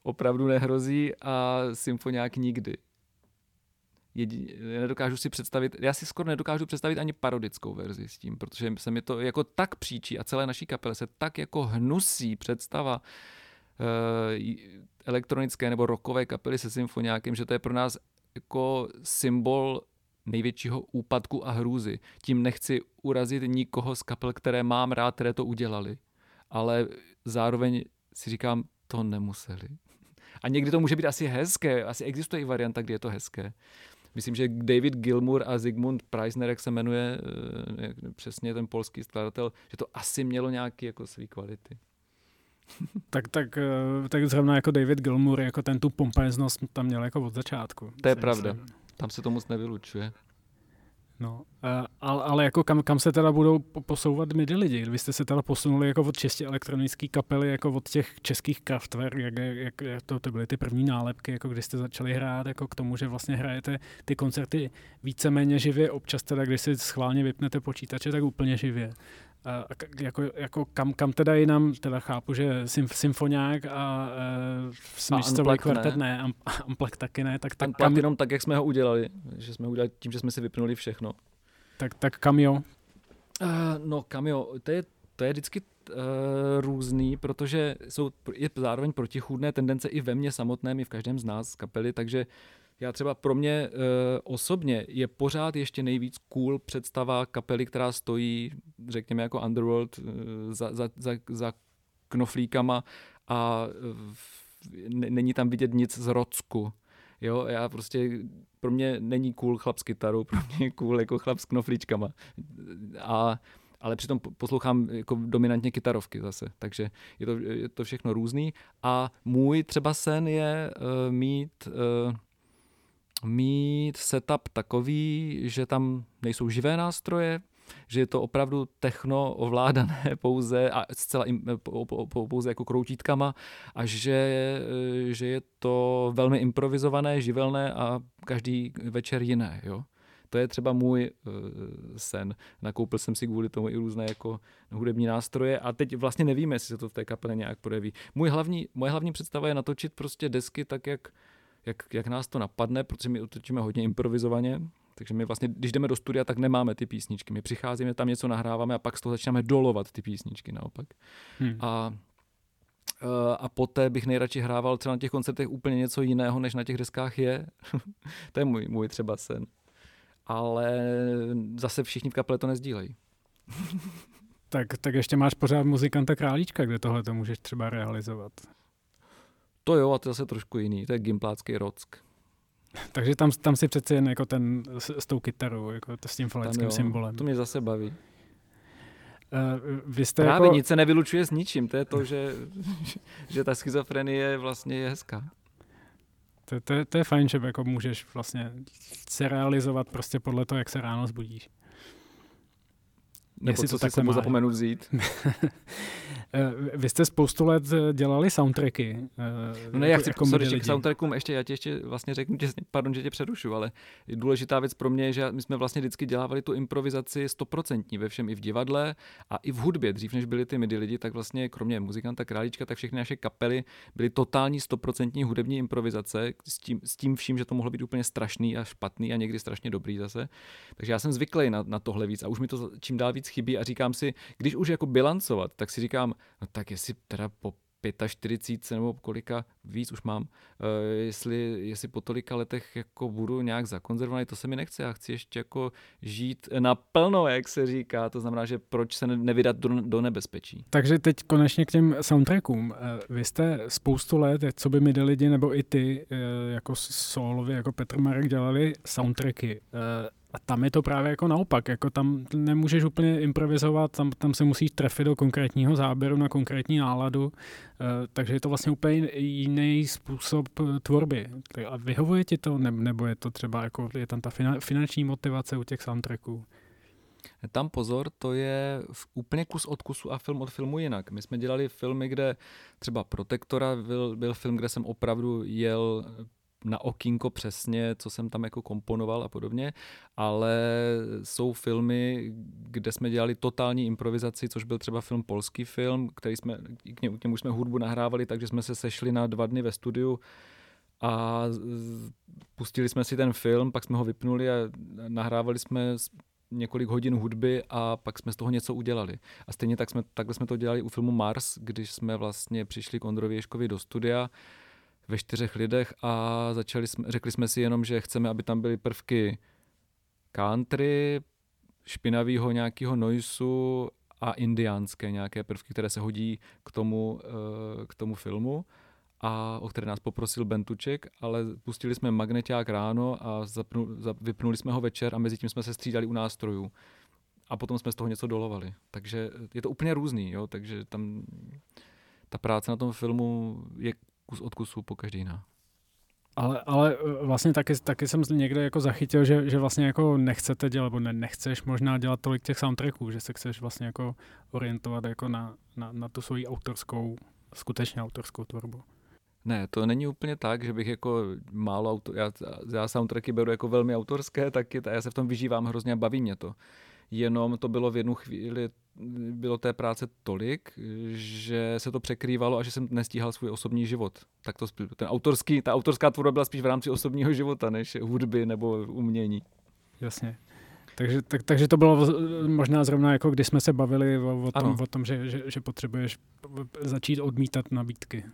opravdu nehrozí a symfoniák nikdy. Jedi, nedokážu si představit, já si skoro nedokážu představit ani parodickou verzi s tím, protože se mi to jako tak příčí a celé naší kapele se tak jako hnusí představa uh, elektronické nebo rockové kapely se symfoniákem, že to je pro nás jako symbol největšího úpadku a hrůzy. Tím nechci urazit nikoho z kapel, které mám rád, které to udělali. Ale zároveň si říkám, to nemuseli. A někdy to může být asi hezké, asi existuje i varianta, kdy je to hezké. Myslím, že David Gilmour a Zygmunt Preisner, jak se jmenuje eh, přesně ten polský skladatel, že to asi mělo nějaké jako své kvality. <laughs> tak, tak, eh, tak zrovna jako David Gilmour, jako ten tu pompeznost tam měl jako od začátku. To je pravda. Tam se to moc nevylučuje. No, ale, ale jako kam, kam se teda budou posouvat midi lidi? Vy jste se teda posunuli jako od čistě elektronické kapely, jako od těch českých Kraftwerk, jak, jak, jak to, to byly ty první nálepky, jako když jste začali hrát, jako k tomu, že vlastně hrajete ty koncerty víceméně živě, občas teda, když si schválně vypnete počítače, tak úplně živě. A jako, jako kam, kam teda jinam, teda chápu, že symf, symfoniák a uh, smyčcový kvartet ne, ne <laughs> Amplek taky ne. Tak, tak kam, jenom tak, jak jsme ho udělali, že jsme ho udělali tím, že jsme si vypnuli všechno. Tak, tak kam jo? Uh, no kam jo, to je, to je vždycky uh, různý, protože jsou je zároveň protichůdné tendence i ve mně samotném, i v každém z nás z kapely, takže Já třeba pro mě e, osobně je pořád ještě nejvíc cool představa kapely, která stojí, řekněme, jako Underworld e, za, za, za, za knoflíkama a e, není tam vidět nic z Rocku. Jo, já prostě, pro mě není cool chlap s kytarou, <laughs> pro mě je cool jako chlap s knoflíčkama. A ale přitom poslouchám jako dominantně kytarovky zase, takže je to, je to všechno různý. A můj třeba sen je uh, mít uh, mít setup takový, že tam nejsou živé nástroje, že je to opravdu techno ovládané <laughs> pouze a zcela im, pouze jako kroutítkama a že, že je to velmi improvizované, živelné a každý večer jiné. Jo? To je třeba můj uh, sen. Nakoupil jsem si kvůli tomu i různé jako hudební nástroje a teď vlastně nevíme, jestli se to v té kapele nějak projeví. Můj hlavní, moje hlavní představa je natočit prostě desky tak, jak, jak, jak nás to napadne, protože my otočíme hodně improvizovaně, takže my vlastně, když jdeme do studia, tak nemáme ty písničky. My přicházíme, tam něco nahráváme a pak z toho začínáme dolovat ty písničky naopak. Hmm. A eh, a poté bych nejradši hrával třeba na těch koncertech úplně něco jiného, než na těch deskách je. <laughs> to je můj, můj třeba sen ale zase všichni v kapele to nezdílejí. tak, tak ještě máš pořád muzikanta Králíčka, kde tohle to můžeš třeba realizovat. To jo, a to je zase trošku jiný, to je gimplácký rock. <laughs> Takže tam, tam si přece jen jako ten s, s tou kytarou, jako to s tím faleckým symbolem. To mě zase baví. Uh, vy jste Právě jako... nic se nevylučuje s ničím, to je to, že, <laughs> že ta schizofrenie vlastně je hezká. To, to, to je fajn, že jako můžeš vlastně se realizovat prostě podle toho, jak se ráno zbudíš. Nebo Jestli co to tak se zapomenu vzít. <laughs> Eh, vy jste spoustu let eh, dělali soundtracky. No ne, já chci, jako sorry, k soundtrackům ještě, já ti ještě vlastně řeknu, tě, pardon, že tě přerušu, ale důležitá věc pro mě je, že my jsme vlastně vždycky dělávali tu improvizaci stoprocentní ve všem i v divadle a i v hudbě. Dřív, než byli ty midi lidi, tak vlastně kromě muzikanta Králíčka, tak všechny naše kapely byly totální stoprocentní hudební improvizace s tím, s tím vším, že to mohlo být úplně strašný a špatný a někdy strašně dobrý zase. Takže já jsem zvyklý na, na tohle víc a už mi to čím dál víc chybí a říkám si, když už jako bilancovat, tak si říkám, no tak jestli teda po 45 nebo kolika víc už mám, uh, jestli, jestli po tolika letech jako budu nějak zakonzervovaný, to se mi nechce, já chci ještě jako žít naplno, jak se říká, to znamená, že proč se nevydat do, do nebezpečí. Takže teď konečně k těm soundtrackům. Eh, vy jste spoustu let, co by mi lidi, nebo i ty, eh, jako solově, jako Petr Marek dělali soundtracky. A tam je to právě jako naopak, jako tam nemůžeš úplně improvizovat, tam, tam se musíš trefit do konkrétního záběru na konkrétní náladu, e, takže je to vlastně úplně jiný způsob eh, tvorby. A vyhovuje ti to, ne, nebo je to třeba jako, je tam ta finanční motivace u těch soundtracků? Tam pozor, to je úplně kus od kusu a film od filmu jinak. My jsme dělali filmy, kde třeba Protektora byl, byl film, kde jsem opravdu jel na okýnko přesně, co jsem tam jako komponoval a podobně, ale jsou filmy, kde jsme dělali totální improvizaci, což byl třeba film polský film, který jsme, k němu, k němu jsme hudbu nahrávali, takže jsme se sešli na dva dny ve studiu a pustili jsme si ten film, pak jsme ho vypnuli a nahrávali jsme několik hodin hudby a pak jsme z toho něco udělali. A stejně tak jsme, takhle jsme to dělali u filmu Mars, když jsme vlastně přišli k Ondrovi Ješkovi do studia ve čtyřech lidech a začali jsme, řekli jsme si jenom, že chceme, aby tam byly prvky country, špinavého nějakého noisu a indiánské nějaké prvky, které se hodí k tomu, eh, k tomu filmu a o které nás poprosil Bentuček, ale pustili jsme magneták ráno a zapnu, zap, vypnuli jsme ho večer a mezi tím jsme se střídali u nástrojů. A potom jsme z toho něco dolovali. Takže je to úplně různý, jo? takže tam ta práce na tom filmu je kus od kusu po každý jiná. Ale, ale eh, vlastně taky, taky jsem někde jako zachytil, že, že vlastně jako nechcete dělat, nebo ne, nechceš možná dělat tolik těch soundtracků, že se chceš vlastně jako orientovat jako na, na, na tu svoji autorskou, skutečně autorskou tvorbu. Ne, to není úplně tak, že bych jako málo, auto, já, já soundtracky beru jako velmi autorské, taky já se v tom vyžívám hrozně a baví mě to jenom to bylo v jednu chvíli, bylo té práce tolik, že se to překrývalo a že jsem nestíhal svůj osobní život. Tak to ten autorský, ta autorská tvorba byla spíš v rámci osobního života, než hudby nebo umění. Jasně. Takže, tak, takže to bylo možná zrovna jako když jsme se bavili o, o tom, o tom že, že, že potřebuješ začít odmítat nabídky.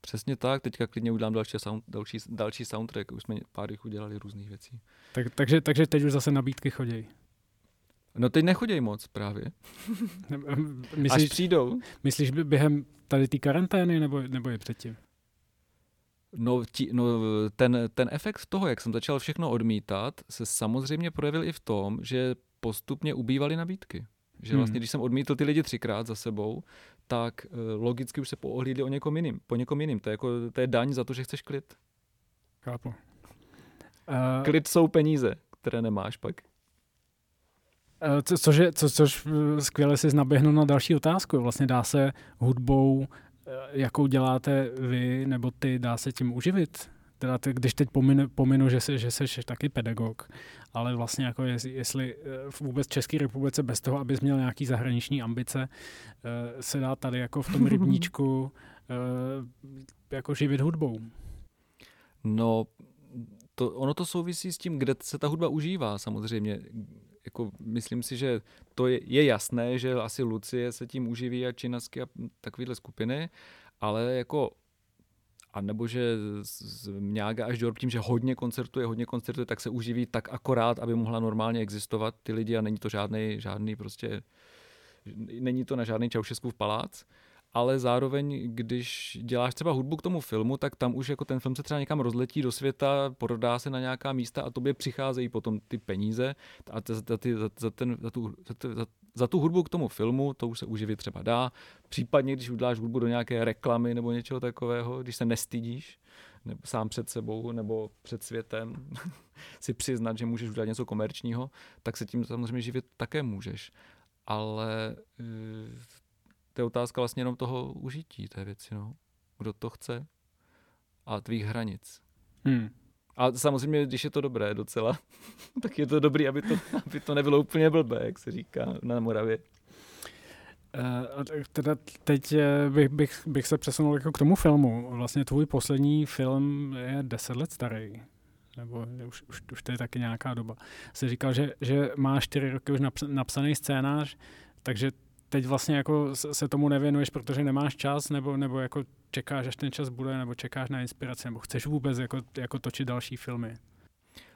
Přesně tak, teďka klidně udělám další, sound, další, další soundtrack, už jsme pár jich udělali různých věcí. Tak, takže, takže teď už zase nabídky chodí. No teď nechoděj moc právě. <laughs> myslíš, Až přijdou. Myslíš během tady té karantény nebo, nebo je předtím? No, tí, no ten, ten efekt toho, jak jsem začal všechno odmítat, se samozřejmě projevil i v tom, že postupně ubývaly nabídky. Že vlastně, hmm. když jsem odmítl ty lidi třikrát za sebou, tak uh, logicky už se poohlídli o někom jiným, po někom jiným. To je, jako, to je daň za to, že chceš klid. Chápu. Uh, klid jsou peníze, které nemáš pak. Uh, co, což, je, co, což skvěle si naběhnu na další otázku. Vlastně dá se hudbou, jakou děláte vy nebo ty, dá se tím uživit? Teda ty, když teď pominu, pominu že, jsi, že jsi taky pedagog, ale vlastně jako jest, jestli eh, v vůbec České republice bez toho, abys měl nějaký zahraniční ambice, eh, se dá tady jako v tom <laughs> rybníčku eh, jako živit hudbou. No, to, ono to souvisí s tím, kde se ta hudba užívá samozřejmě. Jako, myslím si, že to je, je jasné, že asi Lucie se tím uživí a Činasky a takovéhle skupiny, ale jako a nebo že z Mňága až do tím, že hodně koncertuje, hodně koncertuje, tak se uživí tak akorát, aby mohla normálně existovat ty lidi a není to žádný, žádný prostě, není to na žádný Čaušeskův palác ale zároveň, když děláš třeba hudbu k tomu filmu, tak tam už jako ten film se třeba někam rozletí do světa, prodá se na nějaká místa a tobě přicházejí potom ty peníze a za, za, za, ten, za, tu, za, za, za tu hudbu k tomu filmu, to už se uživit třeba dá. Případně, když uděláš hudbu do nějaké reklamy nebo něčeho takového, když se nestydíš, nebo sám před sebou nebo před světem <laughs> si přiznat, že můžeš udělat něco komerčního, tak se tím samozřejmě živit také můžeš. Ale eh, to je otázka vlastně jenom toho užití té věci, no. Kdo to chce a tvých hranic. Hmm. A samozřejmě, když je to dobré docela, <laughs> tak je to dobrý, aby to, <laughs> aby to nebylo úplně blbé, jak se říká na Moravě. Uh, teda teď eh, bych, bych, bych se přesunul jako k tomu filmu. Vlastně tvůj poslední film je deset let starý. Nebo už, už, už to je taky nějaká doba. Jsi říkal, že, že máš čtyři roky už napsaný scénář, takže teď vlastně jako se tomu nevěnuješ, protože nemáš čas, nebo, nebo jako čekáš, až ten čas bude, nebo čekáš na inspiraci, nebo chceš vůbec jako, jako točit další filmy?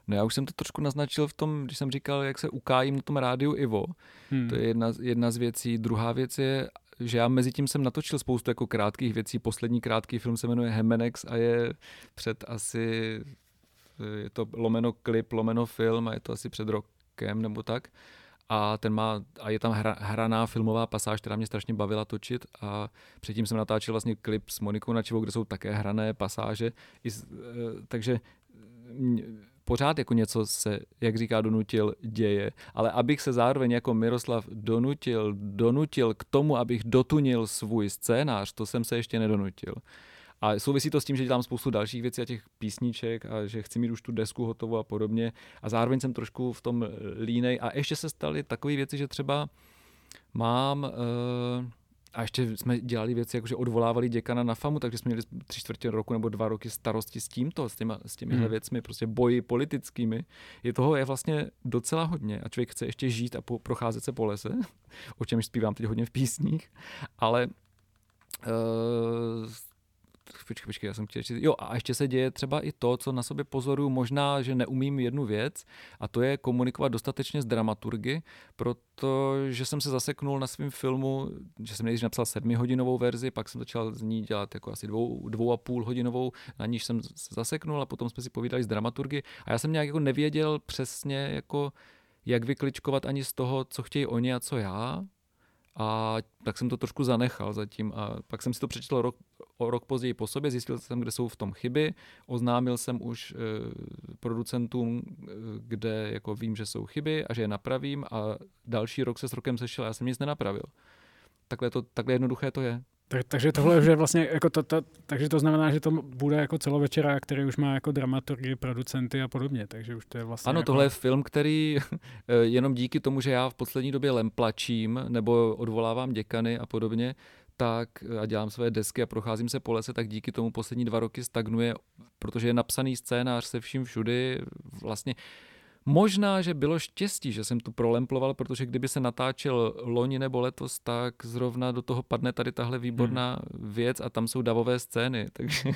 No já už jsem to trošku naznačil v tom, když jsem říkal, jak se ukájím na tom rádiu Ivo. Hmm. To je jedna, jedna z věcí. Druhá věc je, že já mezi tím jsem natočil spoustu jako krátkých věcí. Poslední krátký film se jmenuje Hemenex a je před asi, je to lomeno klip, lomeno film a je to asi před rokem nebo tak a ten má, a je tam hra, hraná filmová pasáž, která mě strašně bavila točit. A předtím jsem natáčel vlastně klip s Monikou Načivou, kde jsou také hrané pasáže, I, e, takže pořád jako něco se, jak říká Donutil, děje, ale abych se zároveň jako Miroslav donutil, donutil k tomu, abych dotunil svůj scénář, to jsem se ještě nedonutil. A souvisí to s tím, že dělám spoustu dalších věcí a těch písniček a že chci mít už tu desku hotovou a podobně. A zároveň jsem trošku v tom línej. A ještě se staly takové věci, že třeba mám... Uh, a ještě jsme dělali věci, jakože odvolávali děkana na FAMu, takže jsme měli tři čtvrtě roku nebo dva roky starosti s tímto, s, těma, s těmihle hmm. věcmi, prostě boji politickými. Je toho je vlastně docela hodně a člověk chce ještě žít a po, procházet se po lese, <laughs> o čemž zpívám teď hodně v písních, ale uh, počkej, počkej, já jsem chtěl říct, jo a ještě se děje třeba i to, co na sobě pozoruju, možná, že neumím jednu věc a to je komunikovat dostatečně s dramaturgy, protože jsem se zaseknul na svém filmu, že jsem nejdřív napsal sedmihodinovou verzi, pak jsem začal z ní dělat jako asi dvou, dvou a půl hodinovou, na níž jsem se zaseknul a potom jsme si povídali s dramaturgy a já jsem nějak jako nevěděl přesně jako jak vykličkovat ani z toho, co chtějí oni a co já, a tak jsem to trošku zanechal zatím a pak jsem si to přečetl rok, o rok později po sobě, zjistil jsem, kde jsou v tom chyby, oznámil jsem už e, producentům, e, kde jako vím, že jsou chyby a že je napravím a další rok se s rokem sešel a já jsem nic nenapravil. Takhle, to, takhle jednoduché to je. Tak, takže tohle už je vlastně, jako to, to, takže to znamená, že to bude jako celovečera, který už má jako dramaturgy, producenty a podobně, takže už to je vlastně Ano, jako... tohle je film, který <laughs> eh, jenom díky tomu, že já v poslední době lemplačím nebo odvolávám děkany a podobně, tak a dělám své desky a procházím se po lese, tak díky tomu poslední dva roky stagnuje, protože je napsaný scénář se vším všudy, vlastně Možná, že bylo štěstí, že jsem tu prolemploval, protože kdyby se natáčel loni nebo letos, tak zrovna do toho padne tady tahle výborná hmm. věc a tam jsou davové scény, <laughs> takže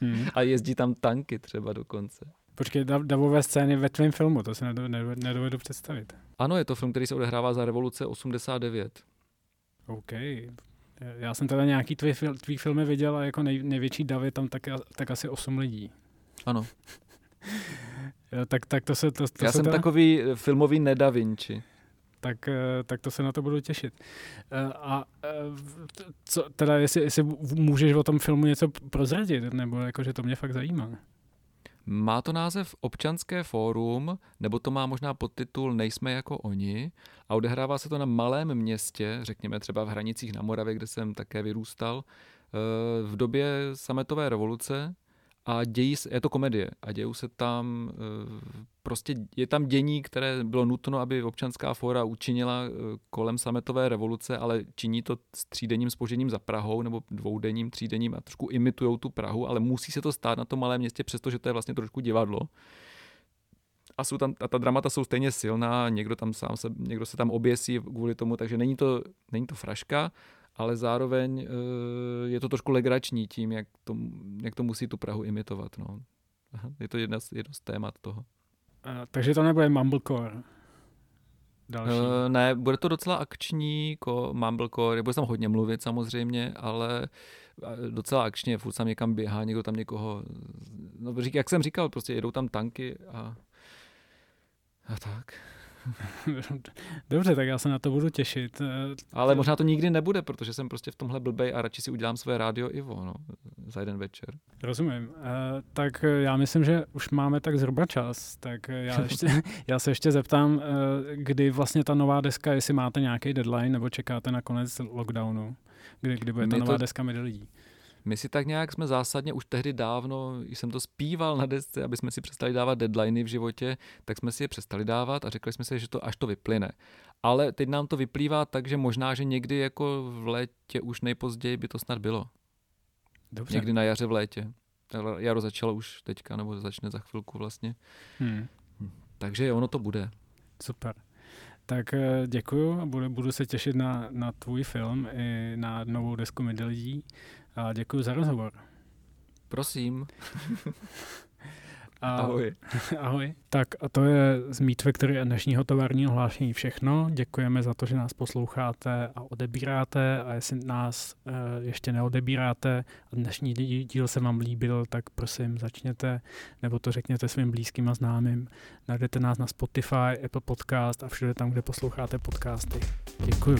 hmm. a jezdí tam tanky třeba dokonce. Počkej, davové scény ve tvém filmu, to se nedovedu, nedovedu představit. Ano, je to film, který se odehrává za revoluce 89. OK. Já jsem teda nějaký tvý, tvý filmy viděl a jako nej, největší davy tam tak, tak asi 8 lidí. Ano. tak, tak to se... To, to Já se jsem teda... takový eh, filmový nedavinči. Tak, eh, tak to se na to budu těšit. Eh, a co, teda jestli, jestli můžeš o tom filmu něco prozradit, nebo jako, že to mě fakt zajímá. Má to název Občanské fórum, nebo to má možná podtitul Nejsme jako oni a odehrává se to na malém městě, řekněme třeba v Hranicích na Moravě, kde jsem také vyrůstal, v době sametové revoluce a dějí se, je to komedie a dějou se tam, eh, prostě je tam dění, které bylo nutno, aby občanská fóra učinila eh, kolem sametové revoluce, ale činí to s třídenním spožením za Prahou nebo dvoudenním, třídenním a trošku imitujou tu Prahu, ale musí se to stát na tom malém městě, přestože to je vlastně trošku divadlo. A, jsou tam, a ta dramata jsou stejně silná, někdo, tam sám se, někdo se tam oběsí kvůli tomu, takže není to, není to fraška, ale zároveň uh, je to trošku legrační tím, jak to, jak to musí tu Prahu imitovat. No. Je to jedna z, jedno z témat toho. Uh, takže to nebude Mumblecore? Další. Uh, ne, bude to docela akční, jako Mumblecore, bude tam hodně mluvit samozřejmě, ale docela akčně, furt tam někam běhá, někdo tam někoho, no jak jsem říkal, prostě jedou tam tanky a, a tak. <laughs> Dobře, tak já se na to budu těšit. Ale možná to nikdy nebude, protože jsem prostě v tomhle blbej a radši si udělám své rádio Ivo no, za jeden večer. Rozumím. Uh, tak já myslím, že už máme tak zhruba čas, tak já, <laughs> ještě, já se ještě zeptám, uh, kdy vlastně ta nová deska, jestli máte nějaký deadline nebo čekáte na konec lockdownu, kdy, kdy bude ta nová to... deska Midi lidí. My si tak nějak jsme zásadně už tehdy dávno, jsem to zpíval na desce, aby jsme si přestali dávat deadliny v životě, tak jsme si je přestali dávat a řekli jsme si, že to až to vyplyne. Ale teď nám to vyplývá tak, že možná, že někdy jako v létě už nejpozději by to snad bylo. Dobře. Někdy na jaře v létě. Jaro začalo už teďka, nebo začne za chvilku vlastně. Hmm. Takže ono to bude. Super. Tak eh, děkuju a budu, budu se těšit na, na tvůj film i na novou desku Midlidí. A děkuji za rozhovor. Prosím. <laughs> A, ahoj. <laughs> ahoj. Tak a to je z Meet Factory a dnešního továrního hlášení všechno. Děkujeme za to, že nás posloucháte a odebíráte a jestli nás uh, ještě neodebíráte a dnešní díl se vám líbil, tak prosím začněte nebo to řekněte svým blízkým a známým. Najdete nás na Spotify, Apple Podcast a všude tam, kde posloucháte podcasty. Děkuju.